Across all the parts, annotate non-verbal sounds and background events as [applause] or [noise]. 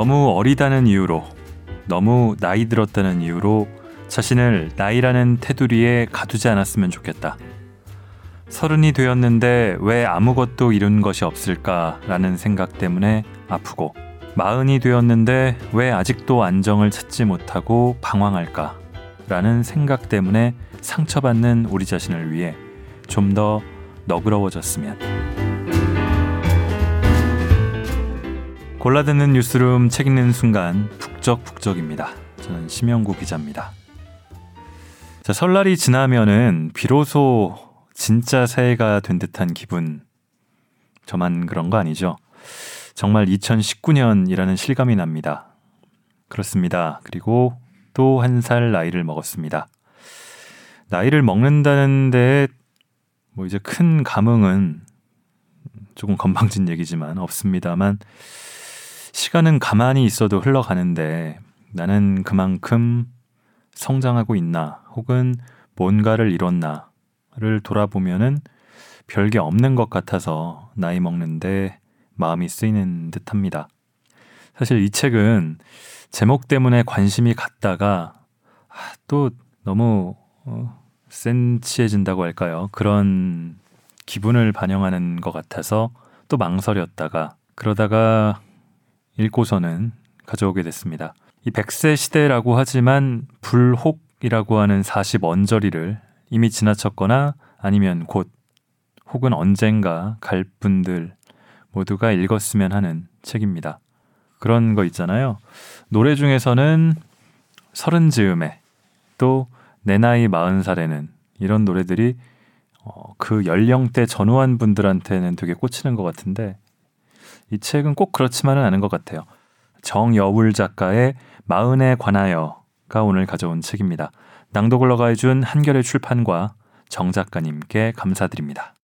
너무 어리다는 이유로, 너무 나이 들었다는 이유로 자신을 나이라는 테두리에 가두지 않았으면 좋겠다. 서른이 되었는데 왜 아무것도 이룬 것이 없을까라는 생각 때문에 아프고, 마흔이 되었는데 왜 아직도 안정을 찾지 못하고 방황할까? 라는 생각 때문에 상처받는 우리 자신을 위해 좀 더 너그러워졌으면. 골라듣는 뉴스룸 책 읽는 순간 북적북적입니다. 저는 심영구 기자입니다. 자, 설날이 지나면은 비로소 진짜 새해가 된 듯한 기분. 저만 그런 거 아니죠? 정말 2019년이라는 실감이 납니다. 그렇습니다. 그리고 또 한 살 나이를 먹었습니다. 나이를 먹는다는데 뭐 이제 큰 감흥은 조금 건방진 얘기지만 없습니다만 시간은 가만히 있어도 흘러가는데 나는 그만큼 성장하고 있나 혹은 뭔가를 이뤘나를 돌아보면은 별게 없는 것 같아서 나이 먹는데 마음이 쓰이는 듯 합니다. 사실 이 책은 제목 때문에 관심이 갔다가 아, 또 너무 어, 센치해진다고 할까요? 그런 기분을 반영하는 것 같아서 또 망설였다가 그러다가 읽고서는 가져오게 됐습니다. 이 백세 시대라고 하지만 불혹이라고 하는 40언저리를 이미 지나쳤거나 아니면 곧 혹은 언젠가 갈 분들 모두가 읽었으면 하는 책입니다. 그런 거 있잖아요. 노래 중에서는 서른 즈음에 또 내 나이 마흔 살에는 이런 노래들이 어, 그 연령대 전후한 분들한테는 되게 꽂히는 것 같은데 이 책은 꼭 그렇지만은 않은 것 같아요. 정여울 작가의 마흔에 관하여가 오늘 가져온 책입니다. 낭독을 허가해준 한결의 출판과 정 작가님께 감사드립니다.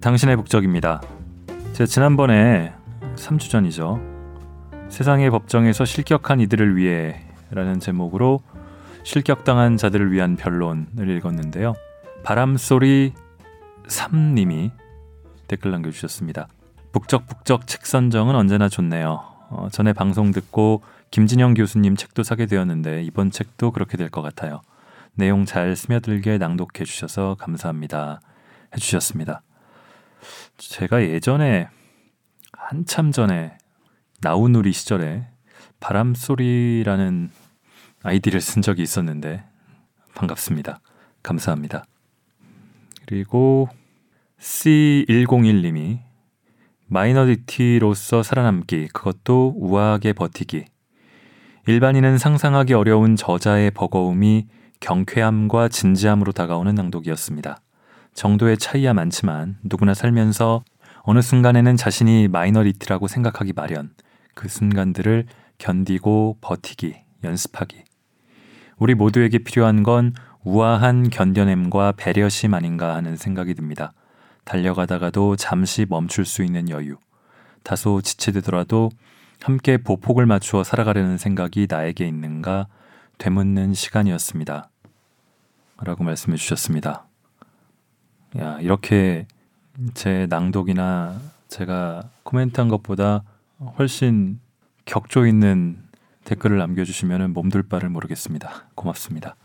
당신의 북적입니다. 제가 지난번에 3주 전이죠. 세상의 법정에서 실격한 이들을 위해 라는 제목으로 실격당한 자들을 위한 변론을 읽었는데요. 바람소리 3님이 댓글 남겨주셨습니다. 북적북적 책 선정은 언제나 좋네요. 어, 전에 방송 듣고 김진영 교수님 책도 사게 되었는데 이번 책도 그렇게 될 것 같아요. 내용 잘 스며들게 낭독해 주셔서 감사합니다. 해주셨습니다. 제가 예전에 한참 전에 나우누리 시절에 바람소리라는 아이디를 쓴 적이 있었는데 반갑습니다. 감사합니다. 그리고 C101님이 마이너리티로서 살아남기 그것도 우아하게 버티기 일반인은 상상하기 어려운 저자의 버거움이 경쾌함과 진지함으로 다가오는 낭독이었습니다. 정도의 차이야 많지만 누구나 살면서 어느 순간에는 자신이 마이너리티라고 생각하기 마련. 그 순간들을 견디고 버티기, 연습하기. 우리 모두에게 필요한 건 우아한 견뎌냄과 배려심 아닌가 하는 생각이 듭니다. 달려가다가도 잠시 멈출 수 있는 여유. 다소 지체되더라도 함께 보폭을 맞추어 살아가려는 생각이 나에게 있는가 되묻는 시간이었습니다. 라고 말씀해 주셨습니다. 야, 이렇게 제 낭독이나 제가 코멘트한 것보다 훨씬 격조 있는 댓글을 남겨주시면 몸둘 바를 모르겠습니다. 고맙습니다.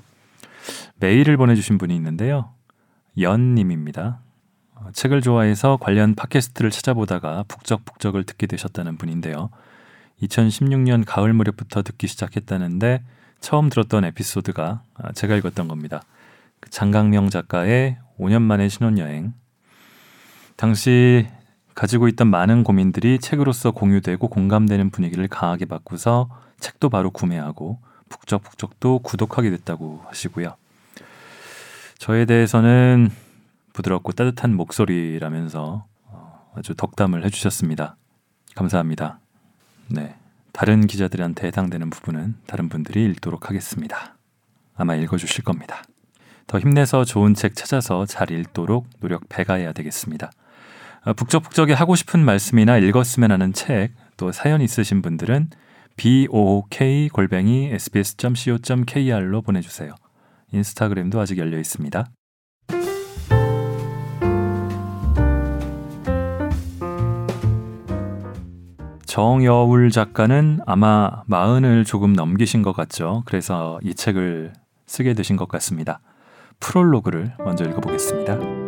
메일을 보내주신 분이 있는데요. 연님입니다. 어, 책을 좋아해서 관련 팟캐스트를 찾아보다가 북적북적을 듣게 되셨다는 분인데요. 2016년 가을 무렵부터 듣기 시작했다는데 처음 들었던 에피소드가 아, 제가 읽었던 겁니다. 그 장강명 작가의 5년 만의 신혼여행. 당시 가지고 있던 많은 고민들이 책으로서 공유되고 공감되는 분위기를 강하게 바꾸서 책도 바로 구매하고 북적북적도 구독하게 됐다고 하시고요. 저에 대해서는 부드럽고 따뜻한 목소리라면서 어, 아주 덕담을 해주셨습니다. 감사합니다. 네. 다른 기자들한테 해당되는 부분은 다른 분들이 읽도록 하겠습니다. 아마 읽어주실 겁니다. 더 힘내서 좋은 책 찾아서 잘 읽도록 노력 배가해야 되겠습니다. 아, 북적북적이 하고 싶은 말씀이나 읽었으면 하는 책, 또 사연 있으신 분들은 book 골뱅이 sbs.co.kr로 보내주세요. 인스타그램도 아직 열려 있습니다. 정여울 작가는 아마 마흔을 조금 넘기신 것 같죠. 그래서 이 책을 쓰게 되신 것 같습니다. 프롤로그를 먼저 읽어보겠습니다.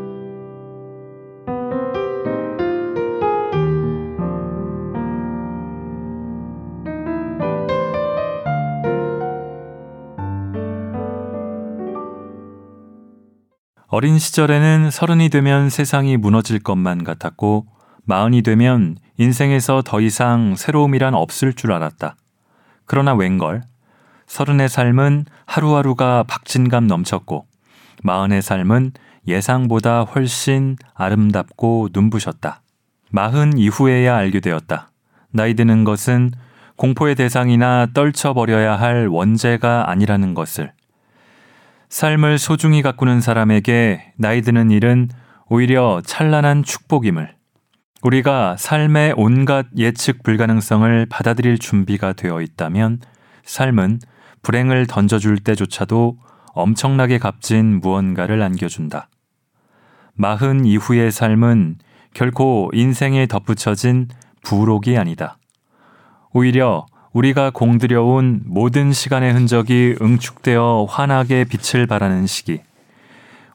어린 시절에는 서른이 되면 세상이 무너질 것만 같았고 마흔이 되면 인생에서 더 이상 새로움이란 없을 줄 알았다. 그러나 웬걸 서른의 삶은 하루하루가 박진감 넘쳤고 마흔의 삶은 예상보다 훨씬 아름답고 눈부셨다. 마흔 이후에야 알게 되었다. 나이 드는 것은 공포의 대상이나 떨쳐버려야 할 원죄가 아니라는 것을. 삶을 소중히 가꾸는 사람에게 나이 드는 일은 오히려 찬란한 축복임을. 우리가 삶의 온갖 예측 불가능성을 받아들일 준비가 되어 있다면 삶은 불행을 던져줄 때조차도 엄청나게 값진 무언가를 안겨준다. 마흔 이후의 삶은 결코 인생에 덧붙여진 부록이 아니다. 오히려 우리가 공들여온 모든 시간의 흔적이 응축되어 환하게 빛을 발하는 시기.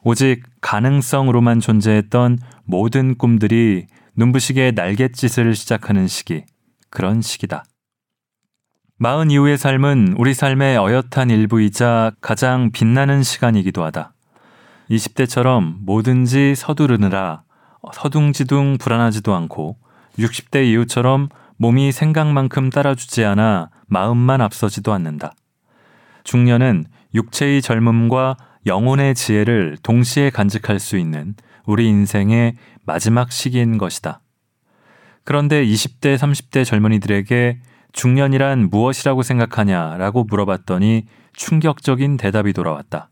오직 가능성으로만 존재했던 모든 꿈들이 눈부시게 날갯짓을 시작하는 시기. 그런 시기다. 마흔 이후의 삶은 우리 삶의 어엿한 일부이자 가장 빛나는 시간이기도 하다. 20대처럼 뭐든지 서두르느라 서둥지둥 불안하지도 않고 60대 이후처럼 몸이 생각만큼 따라주지 않아 마음만 앞서지도 않는다. 중년은 육체의 젊음과 영혼의 지혜를 동시에 간직할 수 있는 우리 인생의 마지막 시기인 것이다. 그런데 20대, 30대 젊은이들에게 중년이란 무엇이라고 생각하냐라고 물어봤더니 충격적인 대답이 돌아왔다.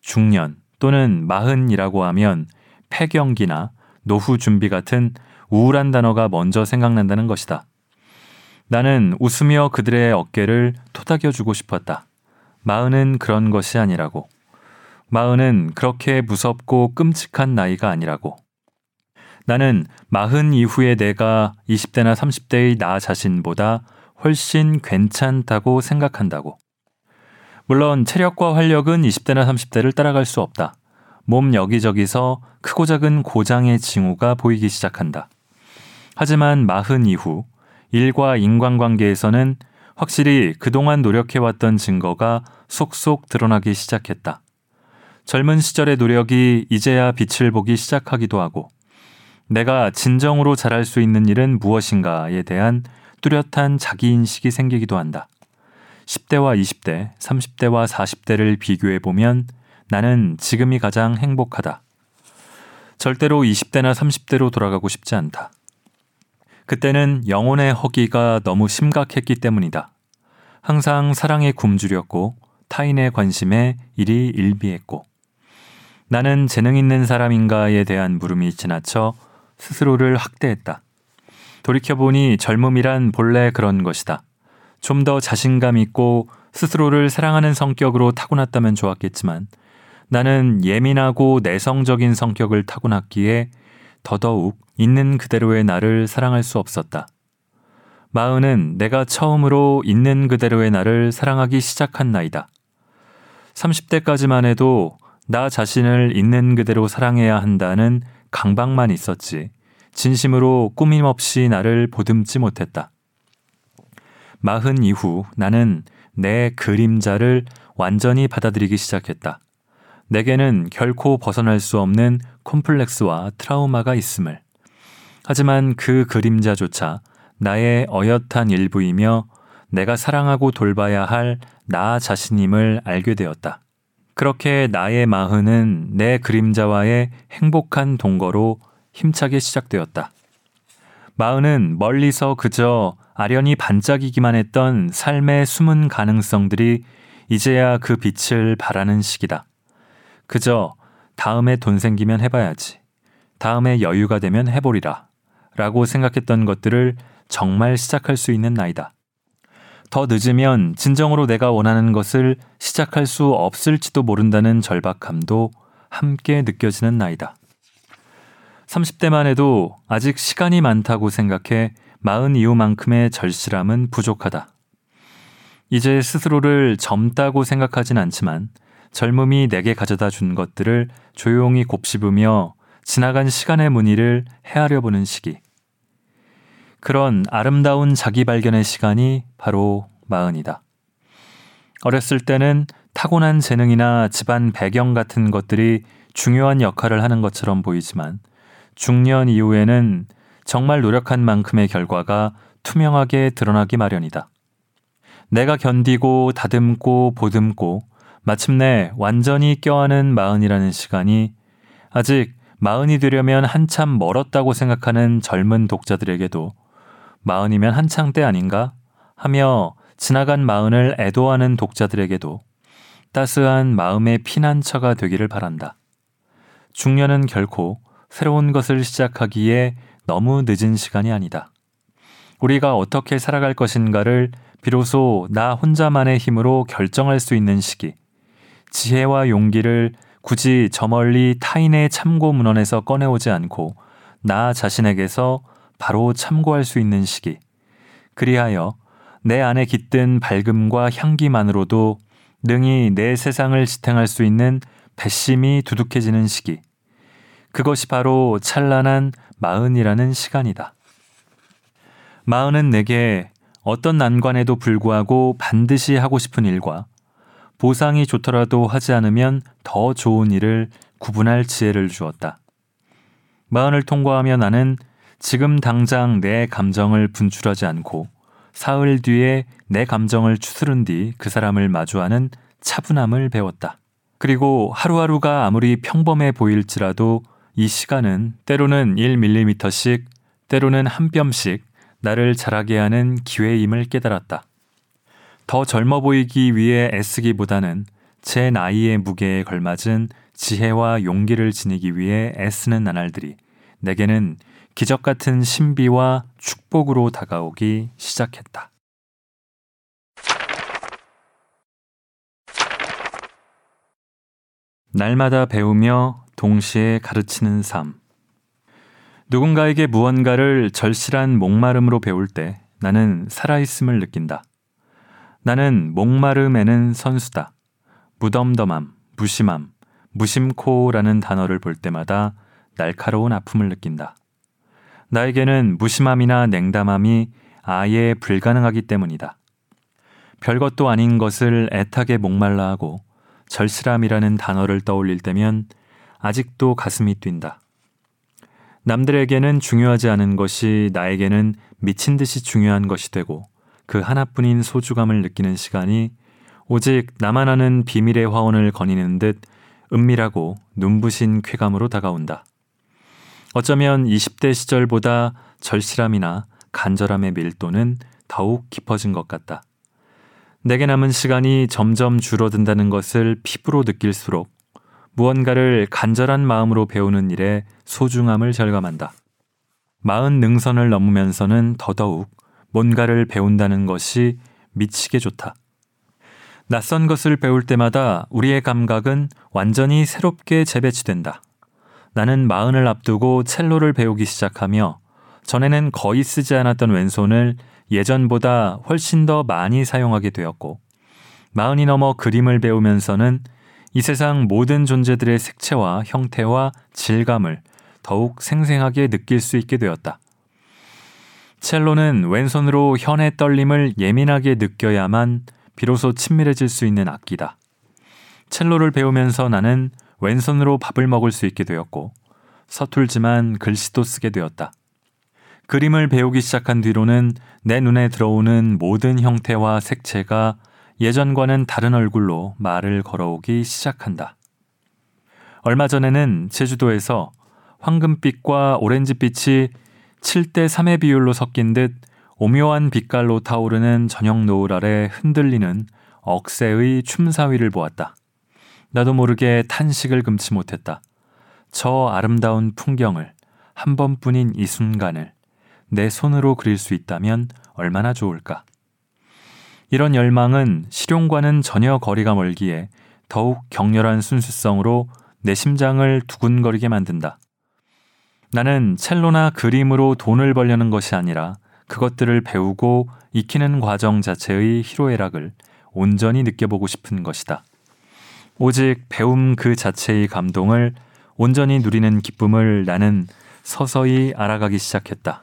중년 또는 마흔이라고 하면 폐경기나 노후 준비 같은 우울한 단어가 먼저 생각난다는 것이다. 나는 웃으며 그들의 어깨를 토닥여주고 싶었다. 마흔은 그런 것이 아니라고. 마흔은 그렇게 무섭고 끔찍한 나이가 아니라고. 나는 마흔 이후에 내가 20대나 30대의 나 자신보다 훨씬 괜찮다고 생각한다고. 물론 체력과 활력은 20대나 30대를 따라갈 수 없다. 몸 여기저기서 크고 작은 고장의 징후가 보이기 시작한다. 하지만 마흔 이후 일과 인간관계에서는 확실히 그동안 노력해왔던 증거가 속속 드러나기 시작했다. 젊은 시절의 노력이 이제야 빛을 보기 시작하기도 하고, 내가 진정으로 잘할 수 있는 일은 무엇인가에 대한 뚜렷한 자기인식이 생기기도 한다. 10대와 20대, 30대와 40대를 비교해 보면 나는 지금이 가장 행복하다. 절대로 20대나 30대로 돌아가고 싶지 않다. 그때는 영혼의 허기가 너무 심각했기 때문이다. 항상 사랑에 굶주렸고 타인의 관심에 일이 일비했고 나는 재능 있는 사람인가에 대한 물음이 지나쳐 스스로를 학대했다. 돌이켜보니 젊음이란 본래 그런 것이다. 좀 더 자신감 있고 스스로를 사랑하는 성격으로 타고났다면 좋았겠지만 나는 예민하고 내성적인 성격을 타고났기에 더더욱 있는 그대로의 나를 사랑할 수 없었다. 마흔은 내가 처음으로 있는 그대로의 나를 사랑하기 시작한 나이다. 30대까지만 해도 나 자신을 있는 그대로 사랑해야 한다는 강박만 있었지. 진심으로 꾸밈없이 나를 보듬지 못했다. 마흔 이후 나는 내 그림자를 완전히 받아들이기 시작했다. 내게는 결코 벗어날 수 없는 콤플렉스와 트라우마가 있음을. 하지만 그 그림자조차 나의 어엿한 일부이며 내가 사랑하고 돌봐야 할 나 자신임을 알게 되었다. 그렇게 나의 마흔은 내 그림자와의 행복한 동거로 힘차게 시작되었다. 마흔은 멀리서 그저 아련히 반짝이기만 했던 삶의 숨은 가능성들이 이제야 그 빛을 발하는 시기다. 그저 다음에 돈 생기면 해봐야지. 다음에 여유가 되면 해보리라. 라고 생각했던 것들을 정말 시작할 수 있는 나이다. 더 늦으면 진정으로 내가 원하는 것을 시작할 수 없을지도 모른다는 절박함도 함께 느껴지는 나이다. 30대만 해도 아직 시간이 많다고 생각해 마흔 이후만큼의 절실함은 부족하다. 이제 스스로를 젊다고 생각하진 않지만 젊음이 내게 가져다 준 것들을 조용히 곱씹으며 지나간 시간의 무늬를 헤아려 보는 시기. 그런 아름다운 자기 발견의 시간이 바로 마흔이다. 어렸을 때는 타고난 재능이나 집안 배경 같은 것들이 중요한 역할을 하는 것처럼 보이지만 중년 이후에는 정말 노력한 만큼의 결과가 투명하게 드러나기 마련이다. 내가 견디고 다듬고 보듬고 마침내 완전히 껴안은 마흔이라는 시간이 아직 마흔이 되려면 한참 멀었다고 생각하는 젊은 독자들에게도 마흔이면 한창 때 아닌가 하며 지나간 마흔을 애도하는 독자들에게도 따스한 마음의 피난처가 되기를 바란다. 중년은 결코 새로운 것을 시작하기에 너무 늦은 시간이 아니다. 우리가 어떻게 살아갈 것인가를 비로소 나 혼자만의 힘으로 결정할 수 있는 시기. 지혜와 용기를 굳이 저 멀리 타인의 참고 문헌에서 꺼내오지 않고 나 자신에게서 바로 참고할 수 있는 시기. 그리하여 내 안에 깃든 밝음과 향기만으로도 능히 내 세상을 지탱할 수 있는 배심이 두둑해지는 시기. 그것이 바로 찬란한 마흔이라는 시간이다. 마흔은 내게 어떤 난관에도 불구하고 반드시 하고 싶은 일과 보상이 좋더라도 하지 않으면 더 좋은 일을 구분할 지혜를 주었다. 마흔을 통과하며 나는 지금 당장 내 감정을 분출하지 않고 사흘 뒤에 내 감정을 추스른 뒤 그 사람을 마주하는 차분함을 배웠다. 그리고 하루하루가 아무리 평범해 보일지라도 이 시간은 때로는 1mm씩, 때로는 한 뼘씩 나를 자라게 하는 기회임을 깨달았다. 더 젊어 보이기 위해 애쓰기보다는 제 나이의 무게에 걸맞은 지혜와 용기를 지니기 위해 애쓰는 나날들이 내게는 기적 같은 신비와 축복으로 다가오기 시작했다. 날마다 배우며 동시에 가르치는 삶. 누군가에게 무언가를 절실한 목마름으로 배울 때 나는 살아있음을 느낀다. 나는 목마름에는 선수다. 무덤덤함, 무심함, 무심코라는 단어를 볼 때마다 날카로운 아픔을 느낀다. 나에게는 무심함이나 냉담함이 아예 불가능하기 때문이다. 별것도 아닌 것을 애타게 목말라 하고 절실함이라는 단어를 떠올릴 때면 아직도 가슴이 뛴다. 남들에게는 중요하지 않은 것이 나에게는 미친 듯이 중요한 것이 되고 그 하나뿐인 소중함을 느끼는 시간이 오직 나만 아는 비밀의 화원을 거니는 듯 은밀하고 눈부신 쾌감으로 다가온다. 어쩌면 20대 시절보다 절실함이나 간절함의 밀도는 더욱 깊어진 것 같다. 내게 남은 시간이 점점 줄어든다는 것을 피부로 느낄수록 무언가를 간절한 마음으로 배우는 일에 소중함을 절감한다. 마흔 능선을 넘으면서는 더더욱 뭔가를 배운다는 것이 미치게 좋다. 낯선 것을 배울 때마다 우리의 감각은 완전히 새롭게 재배치된다. 나는 마흔을 앞두고 첼로를 배우기 시작하며 전에는 거의 쓰지 않았던 왼손을 예전보다 훨씬 더 많이 사용하게 되었고 마흔이 넘어 그림을 배우면서는 이 세상 모든 존재들의 색채와 형태와 질감을 더욱 생생하게 느낄 수 있게 되었다. 첼로는 왼손으로 현의 떨림을 예민하게 느껴야만 비로소 친밀해질 수 있는 악기다. 첼로를 배우면서 나는 왼손으로 밥을 먹을 수 있게 되었고 서툴지만 글씨도 쓰게 되었다. 그림을 배우기 시작한 뒤로는 내 눈에 들어오는 모든 형태와 색채가 예전과는 다른 얼굴로 말을 걸어오기 시작한다. 얼마 전에는 제주도에서 황금빛과 오렌지빛이 7대 3의 비율로 섞인 듯 오묘한 빛깔로 타오르는 저녁 노을 아래 흔들리는 억새의 춤사위를 보았다. 나도 모르게 탄식을 금치 못했다. 저 아름다운 풍경을 한 번뿐인 이 순간을 내 손으로 그릴 수 있다면 얼마나 좋을까. 이런 열망은 실용과는 전혀 거리가 멀기에 더욱 격렬한 순수성으로 내 심장을 두근거리게 만든다. 나는 첼로나 그림으로 돈을 벌려는 것이 아니라 그것들을 배우고 익히는 과정 자체의 희로애락을 온전히 느껴보고 싶은 것이다. 오직 배움 그 자체의 감동을 온전히 누리는 기쁨을 나는 서서히 알아가기 시작했다.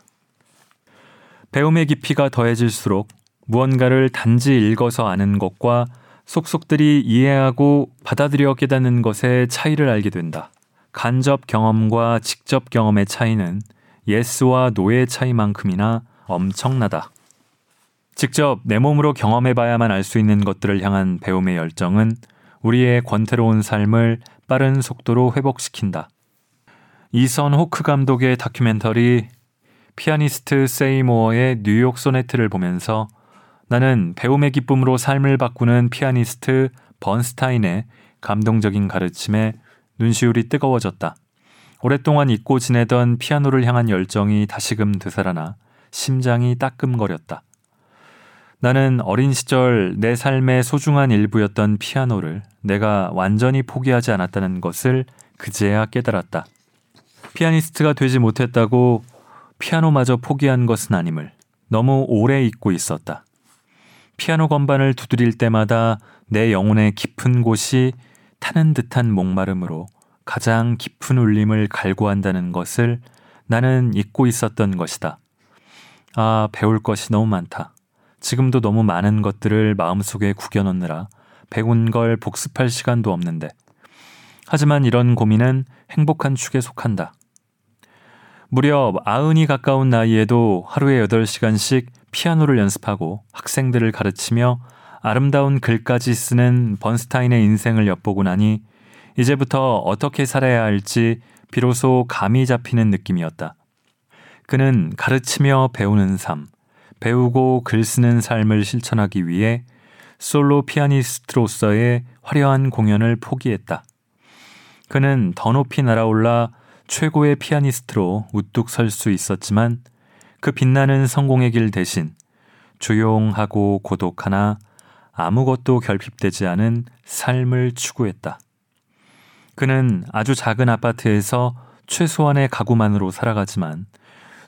배움의 깊이가 더해질수록 무언가를 단지 읽어서 아는 것과 속속들이 이해하고 받아들여 깨닫는 것의 차이를 알게 된다. 간접 경험과 직접 경험의 차이는 예스와 노의 차이만큼이나 엄청나다. 직접 내 몸으로 경험해 봐야만 알 수 있는 것들을 향한 배움의 열정은 우리의 권태로운 삶을 빠른 속도로 회복시킨다. 이선 호크 감독의 다큐멘터리 피아니스트 세이모어의 뉴욕 소네트를 보면서 나는 배움의 기쁨으로 삶을 바꾸는 피아니스트 번스타인의 감동적인 가르침에 눈시울이 뜨거워졌다. 오랫동안 잊고 지내던 피아노를 향한 열정이 다시금 되살아나 심장이 따끔거렸다. 나는 어린 시절 내 삶의 소중한 일부였던 피아노를 내가 완전히 포기하지 않았다는 것을 그제야 깨달았다. 피아니스트가 되지 못했다고 피아노마저 포기한 것은 아님을 너무 오래 잊고 있었다. 피아노 건반을 두드릴 때마다 내 영혼의 깊은 곳이 타는 듯한 목마름으로 가장 깊은 울림을 갈구한다는 것을 나는 잊고 있었던 것이다. 아, 배울 것이 너무 많다. 지금도 너무 많은 것들을 마음속에 구겨놓느라 배운 걸 복습할 시간도 없는데. 하지만 이런 고민은 행복한 축에 속한다. 무려 아흔이 가까운 나이에도 하루에 8시간씩 피아노를 연습하고 학생들을 가르치며 아름다운 글까지 쓰는 번스타인의 인생을 엿보고 나니 이제부터 어떻게 살아야 할지 비로소 감이 잡히는 느낌이었다. 그는 가르치며 배우는 삶, 배우고 글 쓰는 삶을 실천하기 위해 솔로 피아니스트로서의 화려한 공연을 포기했다. 그는 더 높이 날아올라 최고의 피아니스트로 우뚝 설 수 있었지만 그 빛나는 성공의 길 대신 조용하고 고독하나 아무것도 결핍되지 않은 삶을 추구했다. 그는 아주 작은 아파트에서 최소한의 가구만으로 살아가지만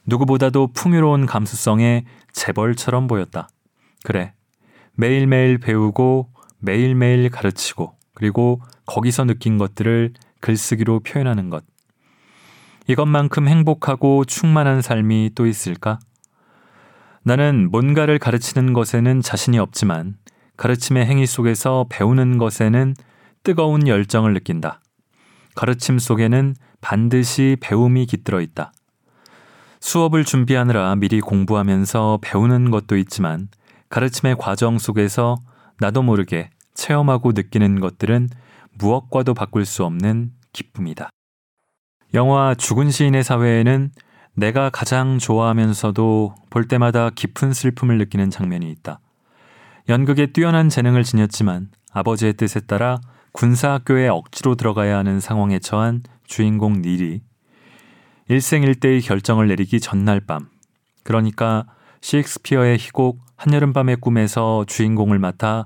누구보다도 풍요로운 감수성에 재벌처럼 보였다. 그래. 매일매일 배우고 매일매일 가르치고 그리고 거기서 느낀 것들을 글쓰기로 표현하는 것. 이것만큼 행복하고 충만한 삶이 또 있을까? 나는 뭔가를 가르치는 것에는 자신이 없지만 가르침의 행위 속에서 배우는 것에는 뜨거운 열정을 느낀다. 가르침 속에는 반드시 배움이 깃들어 있다. 수업을 준비하느라 미리 공부하면서 배우는 것도 있지만 가르침의 과정 속에서 나도 모르게 체험하고 느끼는 것들은 무엇과도 바꿀 수 없는 기쁨이다. 영화 죽은 시인의 사회에는 내가 가장 좋아하면서도 볼 때마다 깊은 슬픔을 느끼는 장면이 있다. 연극에 뛰어난 재능을 지녔지만 아버지의 뜻에 따라 군사학교에 억지로 들어가야 하는 상황에 처한 주인공 닐이 일생일대의 결정을 내리기 전날 밤, 그러니까 셰익스피어의 희곡 한여름밤의 꿈에서 주인공을 맡아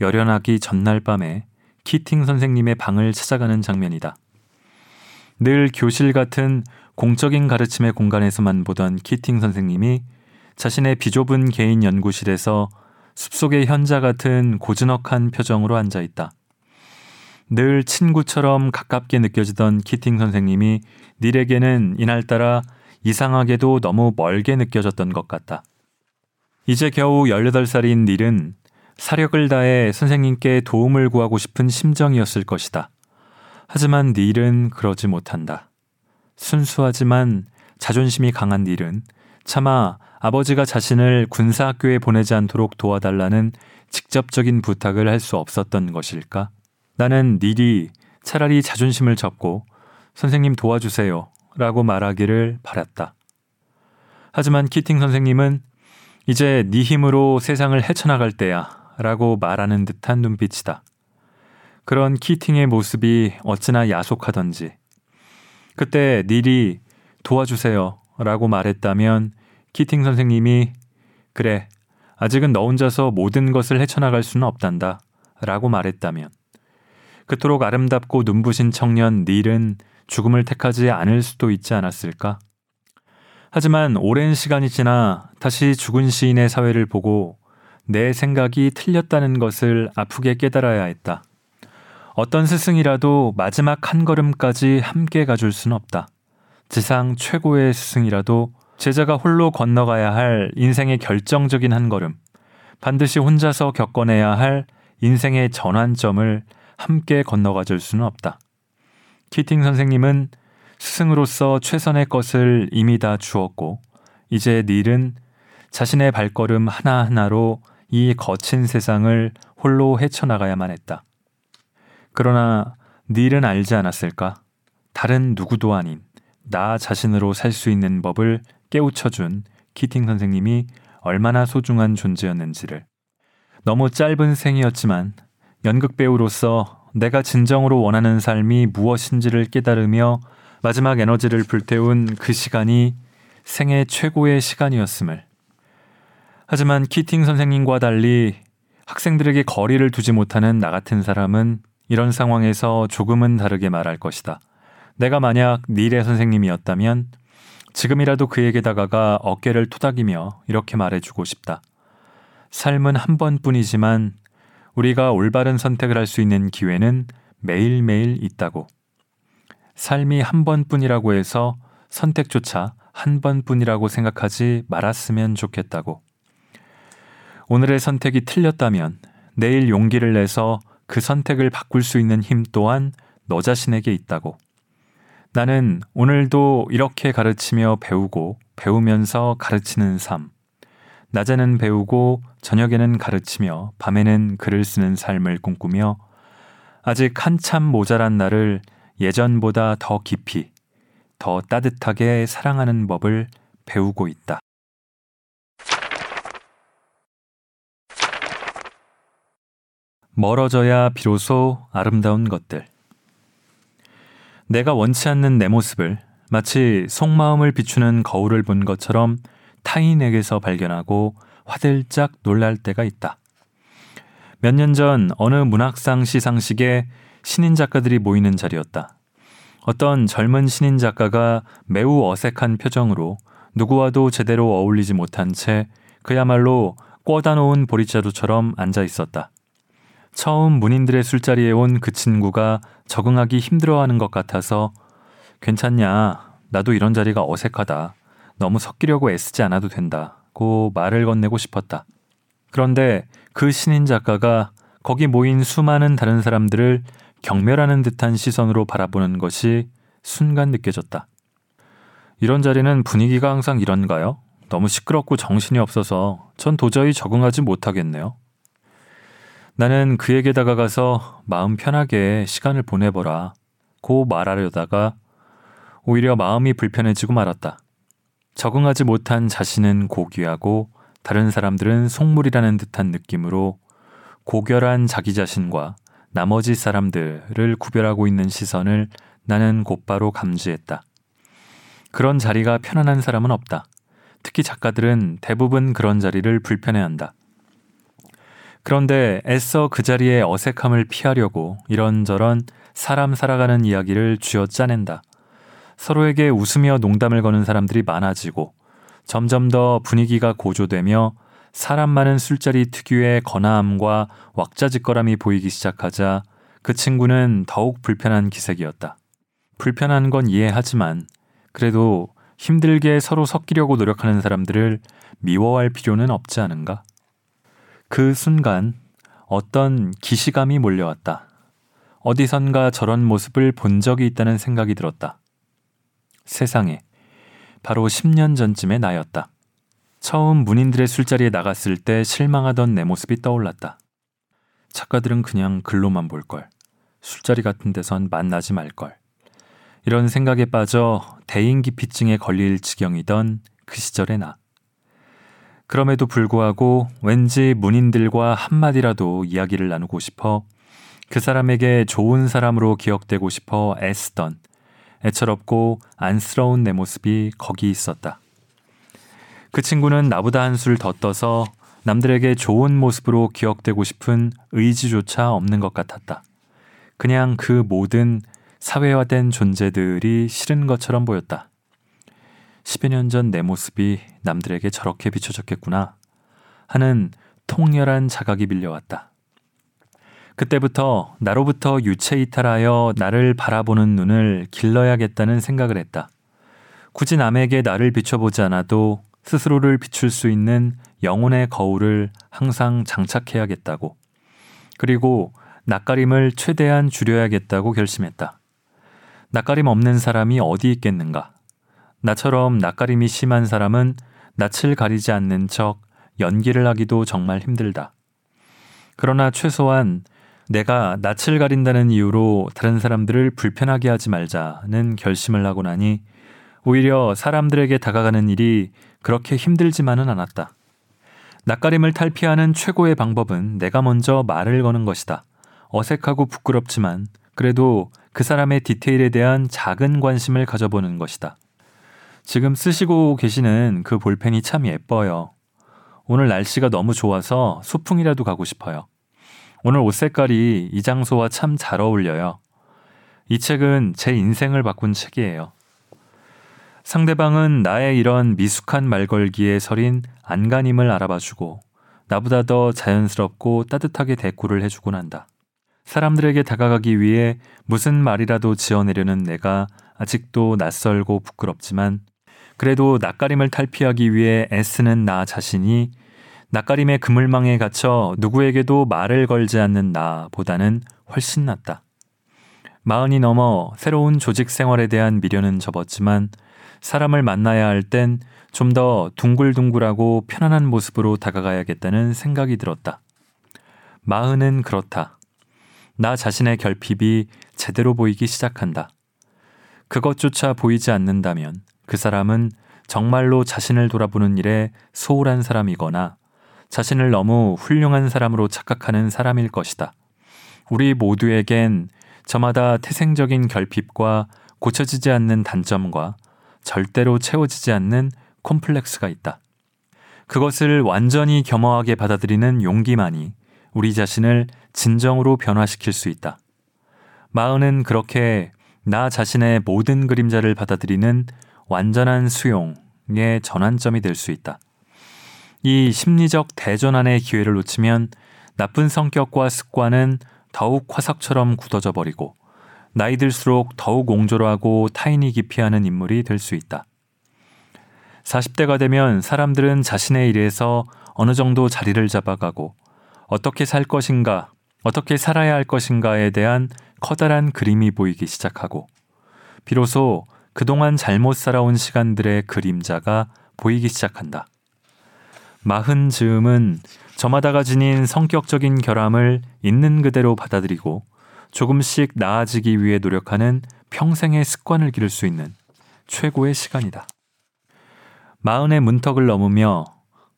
열연하기 전날 밤에 키팅 선생님의 방을 찾아가는 장면이다. 늘 교실 같은 공적인 가르침의 공간에서만 보던 키팅 선생님이 자신의 비좁은 개인 연구실에서 숲속의 현자 같은 고즈넉한 표정으로 앉아 있다. 늘 친구처럼 가깝게 느껴지던 키팅 선생님이 닐에게는 이날따라 이상하게도 너무 멀게 느껴졌던 것 같다. 이제 겨우 18살인 닐은 사력을 다해 선생님께 도움을 구하고 싶은 심정이었을 것이다. 하지만 닐은 그러지 못한다. 순수하지만 자존심이 강한 닐은 차마 아버지가 자신을 군사학교에 보내지 않도록 도와달라는 직접적인 부탁을 할 수 없었던 것일까? 나는 닐이 차라리 자존심을 접고 선생님 도와주세요 라고 말하기를 바랐다. 하지만 키팅 선생님은 이제 네 힘으로 세상을 헤쳐나갈 때야 라고 말하는 듯한 눈빛이다. 그런 키팅의 모습이 어찌나 야속하던지. 그때 닐이 도와주세요 라고 말했다면 키팅 선생님이 그래, 아직은 너 혼자서 모든 것을 헤쳐나갈 수는 없단다 라고 말했다면 그토록 아름답고 눈부신 청년 닐은 죽음을 택하지 않을 수도 있지 않았을까? 하지만 오랜 시간이 지나 다시 죽은 시인의 사회를 보고 내 생각이 틀렸다는 것을 아프게 깨달아야 했다. 어떤 스승이라도 마지막 한 걸음까지 함께 가줄 수는 없다. 지상 최고의 스승이라도 제자가 홀로 건너가야 할 인생의 결정적인 한 걸음, 반드시 혼자서 겪어내야 할 인생의 전환점을 함께 건너가 줄 수는 없다. 키팅 선생님은 스승으로서 최선의 것을 이미 다 주었고, 이제 닐은 자신의 발걸음 하나하나로 이 거친 세상을 홀로 헤쳐나가야만 했다. 그러나 닐은 알지 않았을까? 다른 누구도 아닌 나 자신으로 살 수 있는 법을 깨우쳐준 키팅 선생님이 얼마나 소중한 존재였는지를. 너무 짧은 생이었지만 연극 배우로서 내가 진정으로 원하는 삶이 무엇인지를 깨달으며 마지막 에너지를 불태운 그 시간이 생애 최고의 시간이었음을. 하지만 키팅 선생님과 달리 학생들에게 거리를 두지 못하는 나 같은 사람은 이런 상황에서 조금은 다르게 말할 것이다. 내가 만약 닐의 선생님이었다면 지금이라도 그에게 다가가 어깨를 토닥이며 이렇게 말해주고 싶다. 삶은 한 번뿐이지만 우리가 올바른 선택을 할 수 있는 기회는 매일매일 있다고. 삶이 한 번뿐이라고 해서 선택조차 한 번뿐이라고 생각하지 말았으면 좋겠다고. 오늘의 선택이 틀렸다면 내일 용기를 내서 그 선택을 바꿀 수 있는 힘 또한 너 자신에게 있다고. 나는 오늘도 이렇게 가르치며 배우고 배우면서 가르치는 삶. 낮에는 배우고 저녁에는 가르치며 밤에는 글을 쓰는 삶을 꿈꾸며 아직 한참 모자란 나를 예전보다 더 깊이, 더 따뜻하게 사랑하는 법을 배우고 있다. 멀어져야 비로소 아름다운 것들. 내가 원치 않는 내 모습을 마치 속마음을 비추는 거울을 본 것처럼 타인에게서 발견하고 화들짝 놀랄 때가 있다. 몇 년 전 어느 문학상 시상식에 신인 작가들이 모이는 자리였다. 어떤 젊은 신인 작가가 매우 어색한 표정으로 누구와도 제대로 어울리지 못한 채 그야말로 꿔다 놓은 보리자루처럼 앉아 있었다. 처음 문인들의 술자리에 온 그 친구가 적응하기 힘들어하는 것 같아서 괜찮냐. 나도 이런 자리가 어색하다. 너무 섞이려고 애쓰지 않아도 된다고 말을 건네고 싶었다. 그런데 그 신인 작가가 거기 모인 수많은 다른 사람들을 경멸하는 듯한 시선으로 바라보는 것이 순간 느껴졌다. 이런 자리는 분위기가 항상 이런가요? 너무 시끄럽고 정신이 없어서 전 도저히 적응하지 못하겠네요. 나는 그에게 다가가서 마음 편하게 시간을 보내보라 고 말하려다가 오히려 마음이 불편해지고 말았다. 적응하지 못한 자신은 고귀하고 다른 사람들은 속물이라는 듯한 느낌으로 고결한 자기 자신과 나머지 사람들을 구별하고 있는 시선을 나는 곧바로 감지했다. 그런 자리가 편안한 사람은 없다. 특히 작가들은 대부분 그런 자리를 불편해한다. 그런데 애써 그 자리에 어색함을 피하려고 이런저런 사람 살아가는 이야기를 쥐어 짜낸다. 서로에게 웃으며 농담을 거는 사람들이 많아지고 점점 더 분위기가 고조되며 사람 많은 술자리 특유의 거나함과 왁자지껄함이 보이기 시작하자 그 친구는 더욱 불편한 기색이었다. 불편한 건 이해하지만 그래도 힘들게 서로 섞이려고 노력하는 사람들을 미워할 필요는 없지 않은가? 그 순간 어떤 기시감이 몰려왔다. 어디선가 저런 모습을 본 적이 있다는 생각이 들었다. 세상에, 바로 10년 전쯤의 나였다. 처음 문인들의 술자리에 나갔을 때 실망하던 내 모습이 떠올랐다. 작가들은 그냥 글로만 볼 걸. 술자리 같은 데선 만나지 말 걸. 이런 생각에 빠져 대인기피증에 걸릴 지경이던 그 시절의 나. 그럼에도 불구하고 왠지 문인들과 한마디라도 이야기를 나누고 싶어 그 사람에게 좋은 사람으로 기억되고 싶어 애쓰던 애처롭고 안쓰러운 내 모습이 거기 있었다. 그 친구는 나보다 한술 더 떠서 남들에게 좋은 모습으로 기억되고 싶은 의지조차 없는 것 같았다. 그냥 그 모든 사회화된 존재들이 싫은 것처럼 보였다. 10여 년 전 내 모습이 남들에게 저렇게 비춰졌겠구나 하는 통렬한 자각이 밀려왔다. 그때부터 나로부터 유체 이탈하여 나를 바라보는 눈을 길러야겠다는 생각을 했다. 굳이 남에게 나를 비춰보지 않아도 스스로를 비출 수 있는 영혼의 거울을 항상 장착해야겠다고. 그리고 낯가림을 최대한 줄여야겠다고 결심했다. 낯가림 없는 사람이 어디 있겠는가? 나처럼 낯가림이 심한 사람은 낯을 가리지 않는 척 연기를 하기도 정말 힘들다. 그러나 최소한 내가 낯을 가린다는 이유로 다른 사람들을 불편하게 하지 말자는 결심을 하고 나니 오히려 사람들에게 다가가는 일이 그렇게 힘들지만은 않았다. 낯가림을 탈피하는 최고의 방법은 내가 먼저 말을 거는 것이다. 어색하고 부끄럽지만 그래도 그 사람의 디테일에 대한 작은 관심을 가져보는 것이다. 지금 쓰시고 계시는 그 볼펜이 참 예뻐요. 오늘 날씨가 너무 좋아서 소풍이라도 가고 싶어요. 오늘 옷 색깔이 이 장소와 참 잘 어울려요. 이 책은 제 인생을 바꾼 책이에요. 상대방은 나의 이런 미숙한 말걸기에 서린 안간힘을 알아봐주고 나보다 더 자연스럽고 따뜻하게 대꾸를 해주곤 한다. 사람들에게 다가가기 위해 무슨 말이라도 지어내려는 내가 아직도 낯설고 부끄럽지만 그래도 낯가림을 탈피하기 위해 애쓰는 나 자신이 낯가림의 그물망에 갇혀 누구에게도 말을 걸지 않는 나보다는 훨씬 낫다. 마흔이 넘어 새로운 조직 생활에 대한 미련은 접었지만 사람을 만나야 할 땐 좀 더 둥글둥글하고 편안한 모습으로 다가가야겠다는 생각이 들었다. 마흔은 그렇다. 나 자신의 결핍이 제대로 보이기 시작한다. 그것조차 보이지 않는다면 그 사람은 정말로 자신을 돌아보는 일에 소홀한 사람이거나 자신을 너무 훌륭한 사람으로 착각하는 사람일 것이다. 우리 모두에겐 저마다 태생적인 결핍과 고쳐지지 않는 단점과 절대로 채워지지 않는 콤플렉스가 있다. 그것을 완전히 겸허하게 받아들이는 용기만이 우리 자신을 진정으로 변화시킬 수 있다. 마흔은 그렇게 나 자신의 모든 그림자를 받아들이는 완전한 수용의 전환점이 될 수 있다. 이 심리적 대전환의 기회를 놓치면 나쁜 성격과 습관은 더욱 화석처럼 굳어져 버리고 나이 들수록 더욱 옹졸하고 타인이 기 피하는 인물이 될 수 있다. 40대가 되면 사람들은 자신의 일에서 어느 정도 자리를 잡아가고 어떻게 살 것인가, 어떻게 살아야 할 것인가에 대한 커다란 그림이 보이기 시작하고 비로소 그동안 잘못 살아온 시간들의 그림자가 보이기 시작한다. 마흔 즈음은 저마다가 지닌 성격적인 결함을 있는 그대로 받아들이고 조금씩 나아지기 위해 노력하는 평생의 습관을 기를 수 있는 최고의 시간이다. 마흔의 문턱을 넘으며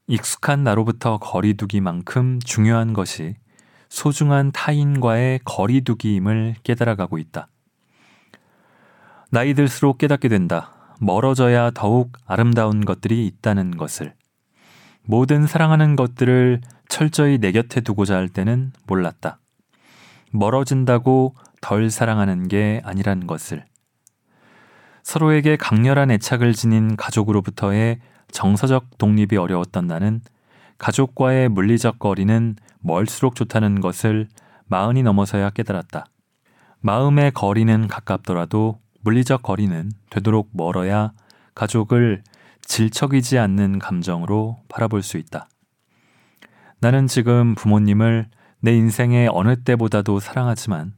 익숙한 나로부터 거리두기만큼 중요한 것이 소중한 타인과의 거리두기임을 깨달아가고 있다. 나이 들수록 깨닫게 된다. 멀어져야 더욱 아름다운 것들이 있다는 것을. 모든 사랑하는 것들을 철저히 내 곁에 두고자 할 때는 몰랐다. 멀어진다고 덜 사랑하는 게 아니란 것을. 서로에게 강렬한 애착을 지닌 가족으로부터의 정서적 독립이 어려웠던 나는 가족과의 물리적 거리는 멀수록 좋다는 것을 마흔이 넘어서야 깨달았다. 마음의 거리는 가깝더라도 물리적 거리는 되도록 멀어야 가족을 질척이지 않는 감정으로 바라볼 수 있다. 나는 지금 부모님을 내 인생의 어느 때보다도 사랑하지만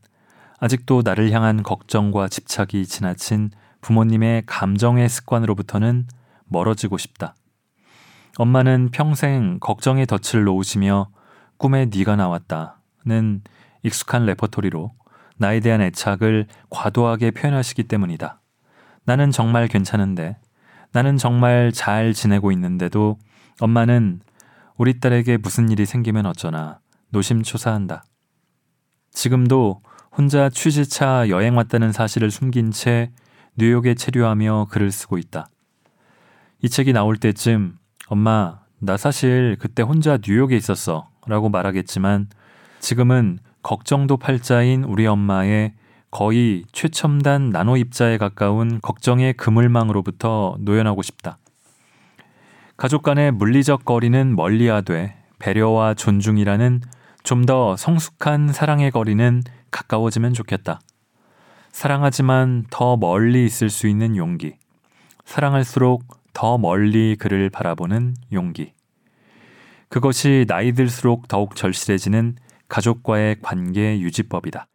아직도 나를 향한 걱정과 집착이 지나친 부모님의 감정의 습관으로부터는 멀어지고 싶다. 엄마는 평생 걱정의 덫을 놓으시며 꿈에 네가 나왔다는 익숙한 레퍼토리로 나에 대한 애착을 과도하게 표현하시기 때문이다. 나는 정말 괜찮은데, 나는 정말 잘 지내고 있는데도 엄마는 우리 딸에게 무슨 일이 생기면 어쩌나 노심초사한다. 지금도 혼자 취지차 여행 왔다는 사실을 숨긴 채 뉴욕에 체류하며 글을 쓰고 있다. 이 책이 나올 때쯤 엄마, 나 사실 그때 혼자 뉴욕에 있었어 라고 말하겠지만 지금은 걱정도 팔자인 우리 엄마의 거의 최첨단 나노 입자에 가까운 걱정의 그물망으로부터 노연하고 싶다. 가족 간의 물리적 거리는 멀리하되 배려와 존중이라는 좀 더 성숙한 사랑의 거리는 가까워지면 좋겠다. 사랑하지만 더 멀리 있을 수 있는 용기. 사랑할수록 더 멀리 그를 바라보는 용기. 그것이 나이 들수록 더욱 절실해지는 가족과의 관계 유지법이다.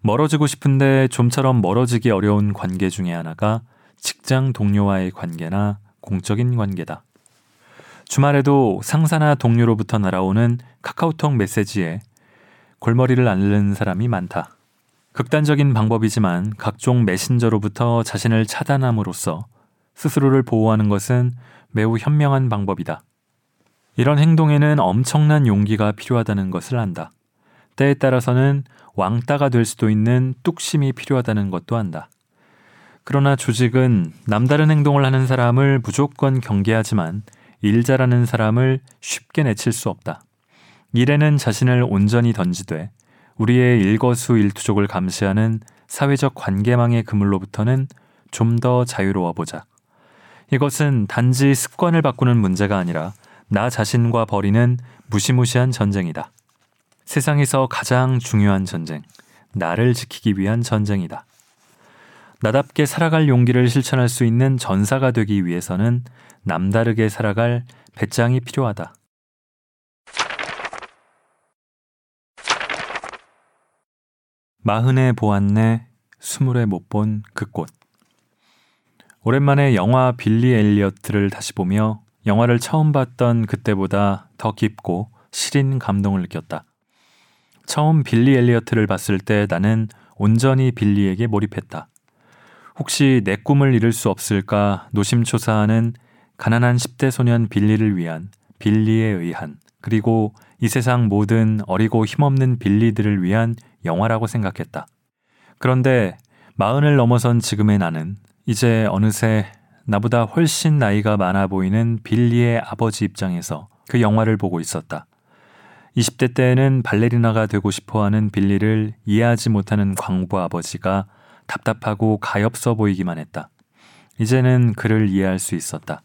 멀어지고 싶은데 좀처럼 멀어지기 어려운 관계 중의 하나가 직장 동료와의 관계나 공적인 관계다. 주말에도 상사나 동료로부터 날아오는 카카오톡 메시지에 골머리를 앓는 사람이 많다. 극단적인 방법이지만 각종 메신저로부터 자신을 차단함으로써 스스로를 보호하는 것은 매우 현명한 방법이다. 이런 행동에는 엄청난 용기가 필요하다는 것을 안다. 때에 따라서는 왕따가 될 수도 있는 뚝심이 필요하다는 것도 안다. 그러나 조직은 남다른 행동을 하는 사람을 무조건 경계하지만 일 잘하는 사람을 쉽게 내칠 수 없다. 일에는 자신을 온전히 던지되 우리의 일거수일투족을 감시하는 사회적 관계망의 그물로부터는 좀 더 자유로워 보자. 이것은 단지 습관을 바꾸는 문제가 아니라 나 자신과 벌이는 무시무시한 전쟁이다. 세상에서 가장 중요한 전쟁, 나를 지키기 위한 전쟁이다. 나답게 살아갈 용기를 실천할 수 있는 전사가 되기 위해서는 남다르게 살아갈 배짱이 필요하다. 마흔에 보았네, 스물에 못 본 그 꽃. 오랜만에 영화 빌리 엘리어트를 다시 보며 영화를 처음 봤던 그때보다 더 깊고 시린 감동을 느꼈다. 처음 빌리 엘리어트를 봤을 때 나는 온전히 빌리에게 몰입했다. 혹시 내 꿈을 이룰 수 없을까 노심초사하는 가난한 10대 소년 빌리를 위한 빌리에 의한 그리고 이 세상 모든 어리고 힘없는 빌리들을 위한 영화라고 생각했다. 그런데 마흔을 넘어선 지금의 나는 이제 어느새 나보다 훨씬 나이가 많아 보이는 빌리의 아버지 입장에서 그 영화를 보고 있었다. 20대 때에는 발레리나가 되고 싶어 하는 빌리를 이해하지 못하는 광부 아버지가 답답하고 가엾어 보이기만 했다. 이제는 그를 이해할 수 있었다.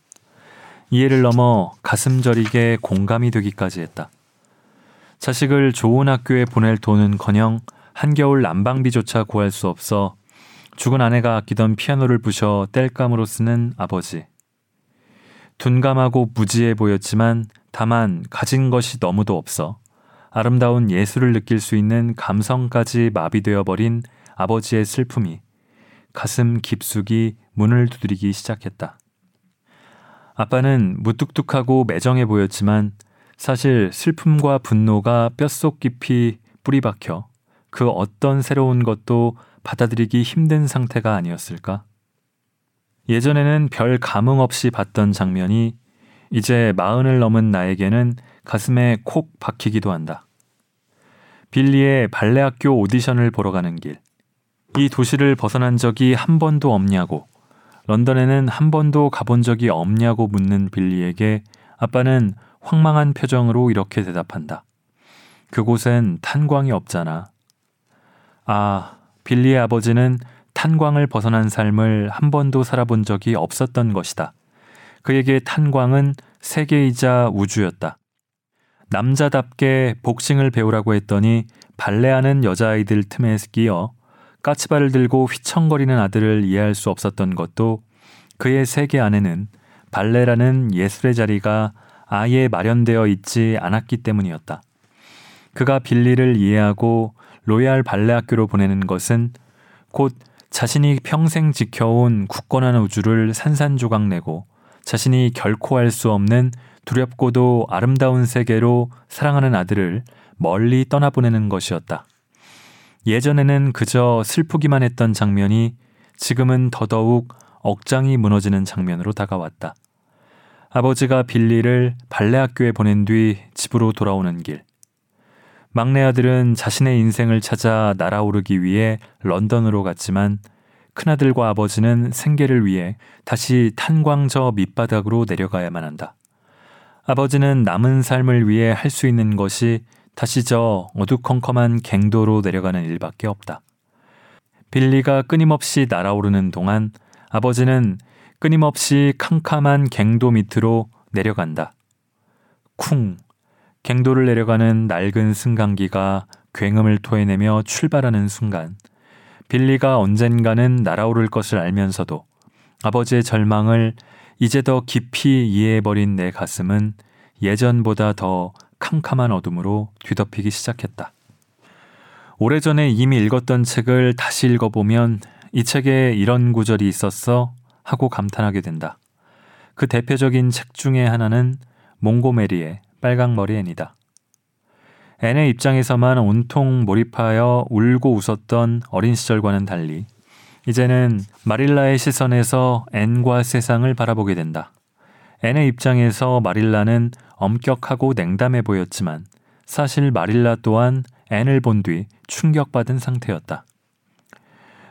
이해를 넘어 가슴 저리게 공감이 되기까지 했다. 자식을 좋은 학교에 보낼 돈은 커녕 한겨울 난방비조차 구할 수 없어 죽은 아내가 아끼던 피아노를 부셔 뗄감으로 쓰는 아버지. 둔감하고 무지해 보였지만 다만 가진 것이 너무도 없어 아름다운 예술을 느낄 수 있는 감성까지 마비되어 버린 아버지의 슬픔이 가슴 깊숙이 문을 두드리기 시작했다. 아빠는 무뚝뚝하고 매정해 보였지만 사실 슬픔과 분노가 뼛속 깊이 뿌리박혀 그 어떤 새로운 것도 받아들이기 힘든 상태가 아니었을까? 예전에는 별 감흥 없이 봤던 장면이 이제 마흔을 넘은 나에게는 가슴에 콕 박히기도 한다. 빌리의 발레학교 오디션을 보러 가는 길. 이 도시를 벗어난 적이 한 번도 없냐고, 런던에는 한 번도 가본 적이 없냐고 묻는 빌리에게 아빠는 황망한 표정으로 이렇게 대답한다. 그곳엔 탄광이 없잖아. 아, 빌리의 아버지는 탄광을 벗어난 삶을 한 번도 살아본 적이 없었던 것이다. 그에게 탄광은 세계이자 우주였다. 남자답게 복싱을 배우라고 했더니 발레하는 여자아이들 틈에 끼어 까치발을 들고 휘청거리는 아들을 이해할 수 없었던 것도 그의 세계 안에는 발레라는 예술의 자리가 아예 마련되어 있지 않았기 때문이었다. 그가 빌리를 이해하고 로얄 발레 학교로 보내는 것은 곧 자신이 평생 지켜온 굳건한 우주를 산산조각 내고 자신이 결코 알수 없는 두렵고도 아름다운 세계로 사랑하는 아들을 멀리 떠나보내는 것이었다. 예전에는 그저 슬프기만 했던 장면이 지금은 더더욱 억장이 무너지는 장면으로 다가왔다. 아버지가 빌리를 발레 학교에 보낸 뒤 집으로 돌아오는 길. 막내 아들은 자신의 인생을 찾아 날아오르기 위해 런던으로 갔지만 큰아들과 아버지는 생계를 위해 다시 탄광저 밑바닥으로 내려가야만 한다. 아버지는 남은 삶을 위해 할 수 있는 것이 다시 저 어두컴컴한 갱도로 내려가는 일밖에 없다. 빌리가 끊임없이 날아오르는 동안 아버지는 끊임없이 캄캄한 갱도 밑으로 내려간다. 쿵. 갱도를 내려가는 낡은 승강기가 굉음을 토해내며 출발하는 순간 빌리가 언젠가는 날아오를 것을 알면서도 아버지의 절망을 이제 더 깊이 이해해버린 내 가슴은 예전보다 더 캄캄한 어둠으로 뒤덮이기 시작했다. 오래전에 이미 읽었던 책을 다시 읽어보면 이 책에 이런 구절이 있었어 하고 감탄하게 된다. 그 대표적인 책 중에 하나는 몽고메리의 빨강머리 앤이다. 앤의 입장에서만 온통 몰입하여 울고 웃었던 어린 시절과는 달리 이제는 마릴라의 시선에서 앤과 세상을 바라보게 된다. 앤의 입장에서 마릴라는 엄격하고 냉담해 보였지만 사실 마릴라 또한 앤을 본 뒤 충격받은 상태였다.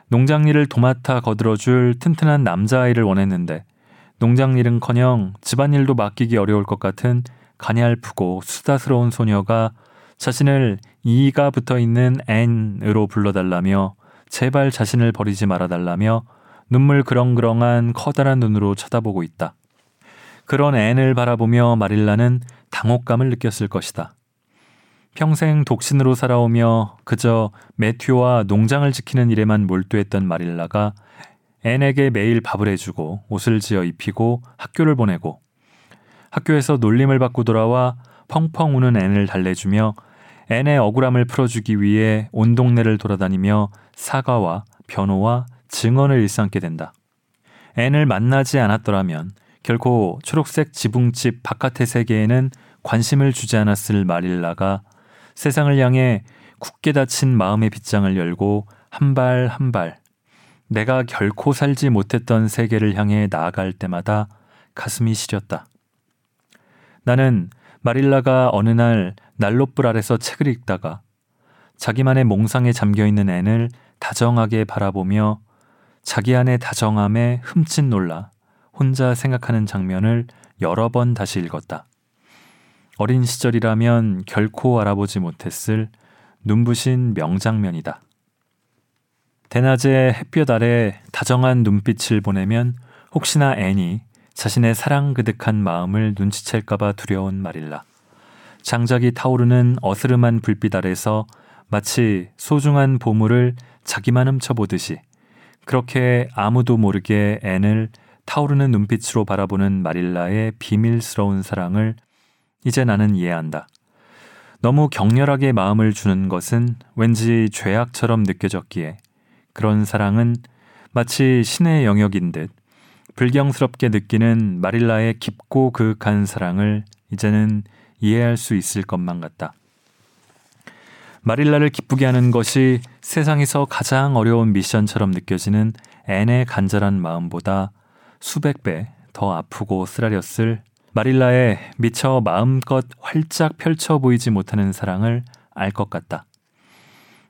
농장 일을 도맡아 거들어줄 튼튼한 남자아이를 원했는데 농장 일은커녕 집안일도 맡기기 어려울 것 같은 가냘프고 수다스러운 소녀가 자신을 이가 붙어 있는 앤으로 불러달라며 제발 자신을 버리지 말아달라며 눈물 그렁그렁한 커다란 눈으로 쳐다보고 있다. 그런 앤을 바라보며 마릴라는 당혹감을 느꼈을 것이다. 평생 독신으로 살아오며 그저 매튜와 농장을 지키는 일에만 몰두했던 마릴라가 앤에게 매일 밥을 해주고 옷을 지어 입히고 학교를 보내고 학교에서 놀림을 받고 돌아와 펑펑 우는 앤을 달래주며 앤의 억울함을 풀어주기 위해 온 동네를 돌아다니며 사과와 변호와 증언을 일삼게 된다. 앤을 만나지 않았더라면 결코 초록색 지붕집 바깥의 세계에는 관심을 주지 않았을 마릴라가 세상을 향해 굳게 닫힌 마음의 빗장을 열고 한 발 한 발 내가 결코 살지 못했던 세계를 향해 나아갈 때마다 가슴이 시렸다. 나는 마릴라가 어느 날 난로불 아래서 책을 읽다가 자기만의 몽상에 잠겨 있는 앤을 다정하게 바라보며 자기 안의 다정함에 흠칫 놀라 혼자 생각하는 장면을 여러 번 다시 읽었다. 어린 시절이라면 결코 알아보지 못했을 눈부신 명장면이다. 대낮에 햇볕 아래 다정한 눈빛을 보내면 혹시나 앤이 자신의 사랑 그득한 마음을 눈치챌까봐 두려운 마릴라. 장작이 타오르는 어스름한 불빛 아래서 마치 소중한 보물을 자기만 훔쳐보듯이 그렇게 아무도 모르게 앤을 타오르는 눈빛으로 바라보는 마릴라의 비밀스러운 사랑을 이제 나는 이해한다. 너무 격렬하게 마음을 주는 것은 왠지 죄악처럼 느껴졌기에 그런 사랑은 마치 신의 영역인 듯 불경스럽게 느끼는 마릴라의 깊고 그윽한 사랑을 이제는 이해할 수 있을 것만 같다. 마릴라를 기쁘게 하는 것이 세상에서 가장 어려운 미션처럼 느껴지는 앤의 간절한 마음보다 수백 배 더 아프고 쓰라렸을 마릴라의 미처 마음껏 활짝 펼쳐 보이지 못하는 사랑을 알 것 같다.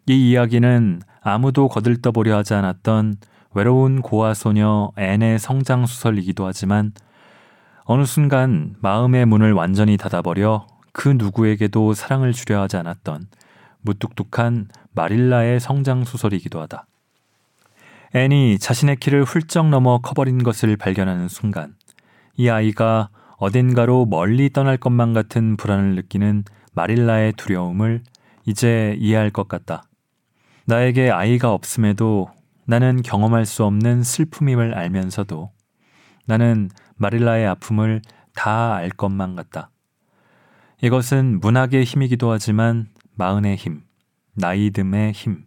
이 이야기는 아무도 거들떠보려 하지 않았던 외로운 고아 소녀 앤의 성장 수설이기도 하지만 어느 순간 마음의 문을 완전히 닫아버려 그 누구에게도 사랑을 주려 하지 않았던 무뚝뚝한 마릴라의 성장 수설이기도 하다. 앤이 자신의 키를 훌쩍 넘어 커버린 것을 발견하는 순간 이 아이가 어딘가로 멀리 떠날 것만 같은 불안을 느끼는 마릴라의 두려움을 이제 이해할 것 같다. 나에게 아이가 없음에도 나는 경험할 수 없는 슬픔임을 알면서도 나는 마릴라의 아픔을 다 알 것만 같다. 이것은 문학의 힘이기도 하지만 마흔의 힘, 나이듦의 힘,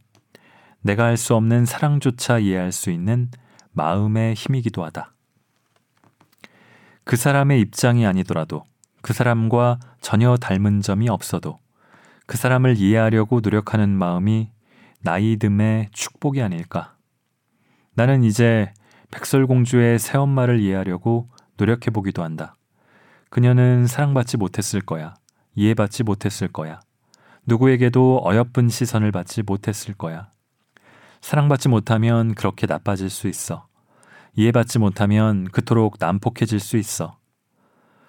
내가 할수 없는 사랑조차 이해할 수 있는 마음의 힘이기도 하다. 그 사람의 입장이 아니더라도 그 사람과 전혀 닮은 점이 없어도 그 사람을 이해하려고 노력하는 마음이 나이듦의 축복이 아닐까. 나는 이제 백설공주의 새엄마를 이해하려고 노력해보기도 한다. 그녀는 사랑받지 못했을 거야. 이해받지 못했을 거야. 누구에게도 어여쁜 시선을 받지 못했을 거야. 사랑받지 못하면 그렇게 나빠질 수 있어. 이해받지 못하면 그토록 난폭해질 수 있어.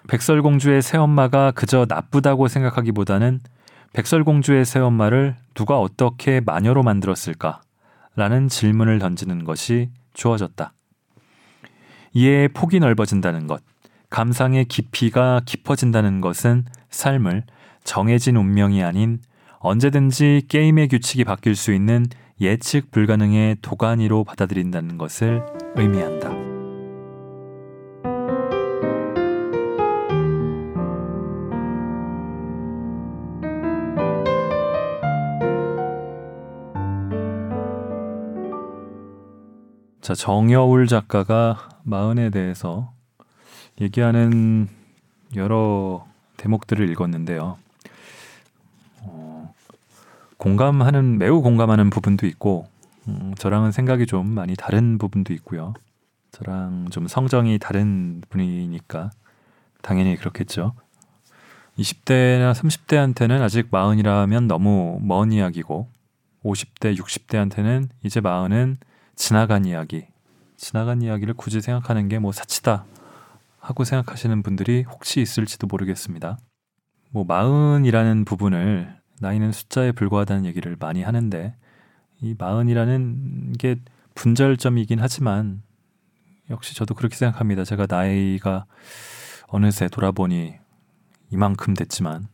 백설공주의 새엄마가 그저 나쁘다고 생각하기보다는 백설공주의 새엄마를 누가 어떻게 마녀로 만들었을까? 라는 질문을 던지는 것이 주어졌다. 이해의 폭이 넓어진다는 것, 감상의 깊이가 깊어진다는 것은 삶을 정해진 운명이 아닌 언제든지 게임의 규칙이 바뀔 수 있는 예측 불가능의 도가니로 받아들인다는 것을 의미한다. 자, 정여울 작가가 마흔에 대해서 얘기하는 여러 대목들을 읽었는데요. 어, 공감하는 매우 공감하는 부분도 있고 음, 저랑은 생각이 좀 많이 다른 부분도 있고요. 저랑 좀 성정이 다른 분이니까 당연히 그렇겠죠. 20대나 30대한테는 아직 마흔이라면 너무 먼 이야기고 50대, 60대한테는 이제 마흔은 지나간 이야기, 지나간 이야기를 굳이 생각하는 게 뭐 사치다 하고 생각하시는 분들이 혹시 있을지도 모르겠습니다. 뭐 마흔이라는 부분을 나이는 숫자에 불과하다는 얘기를 많이 하는데 이 마흔이라는 게 분절점이긴 하지만 역시 저도 그렇게 생각합니다. 제가 나이가 어느새 돌아보니 이만큼 됐지만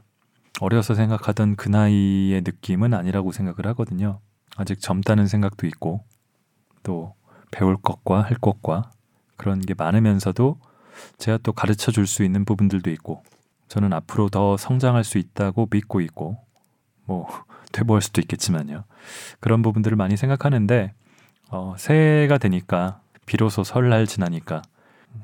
어려서 생각하던 그 나이의 느낌은 아니라고 생각을 하거든요. 아직 젊다는 생각도 있고 또 배울 것과 할 것과 그런 게 많으면서도 제가 또 가르쳐 줄 수 있는 부분들도 있고 저는 앞으로 더 성장할 수 있다고 믿고 있고 뭐 [laughs] 되보할 수도 있겠지만요. 그런 부분들을 많이 생각하는데 어, 새해가 되니까 비로소 설날 지나니까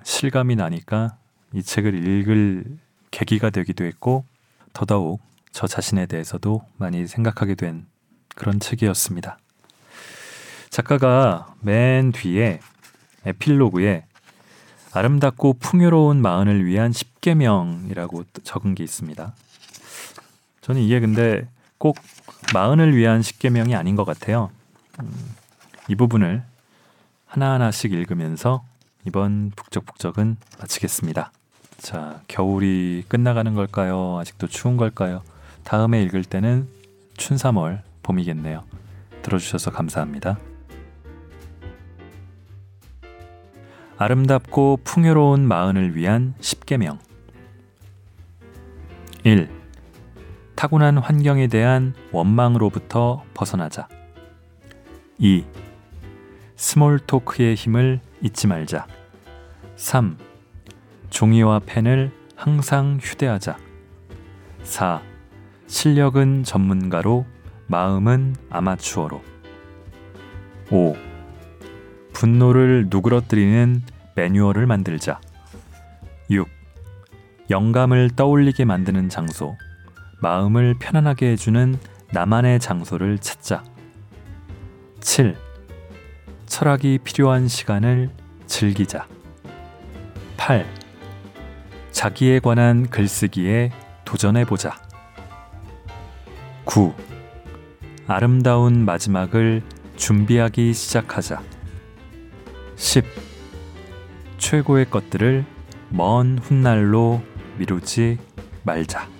실감이 나니까 이 책을 읽을 계기가 되기도 했고 더더욱 저 자신에 대해서도 많이 생각하게 된 그런 책이었습니다. 작가가 맨 뒤에 에필로그에 아름답고 풍요로운 마흔을 위한 10계명이라고 적은 게 있습니다. 저는 이게 근데 꼭 마흔을 위한 10계명이 아닌 것 같아요. 음, 이 부분을 하나하나씩 읽으면서 이번 북적북적은 마치겠습니다. 자, 겨울이 끝나가는 걸까요? 아직도 추운 걸까요? 다음에 읽을 때는 춘삼월 봄이겠네요. 들어주셔서 감사합니다. 아름답고 풍요로운 마흔을 위한 10계명 1. 타고난 환경에 대한 원망으로부터 벗어나자 2. small talk의 힘을 잊지 말자 3. 종이와 펜을 항상 휴대하자 4. 실력은 전문가로 마음은 아마추어로 5. 분노를 누그러뜨리는 매뉴얼을 만들자. 6. 영감을 떠올리게 만드는 장소. 마음을 편안하게 해주는 나만의 장소를 찾자. 7. 철학이 필요한 시간을 즐기자. 8. 자기에 관한 글쓰기에 도전해보자. 9. 아름다운 마지막을 준비하기 시작하자. 10. 최고의 것들을 먼 훗날로 미루지 말자.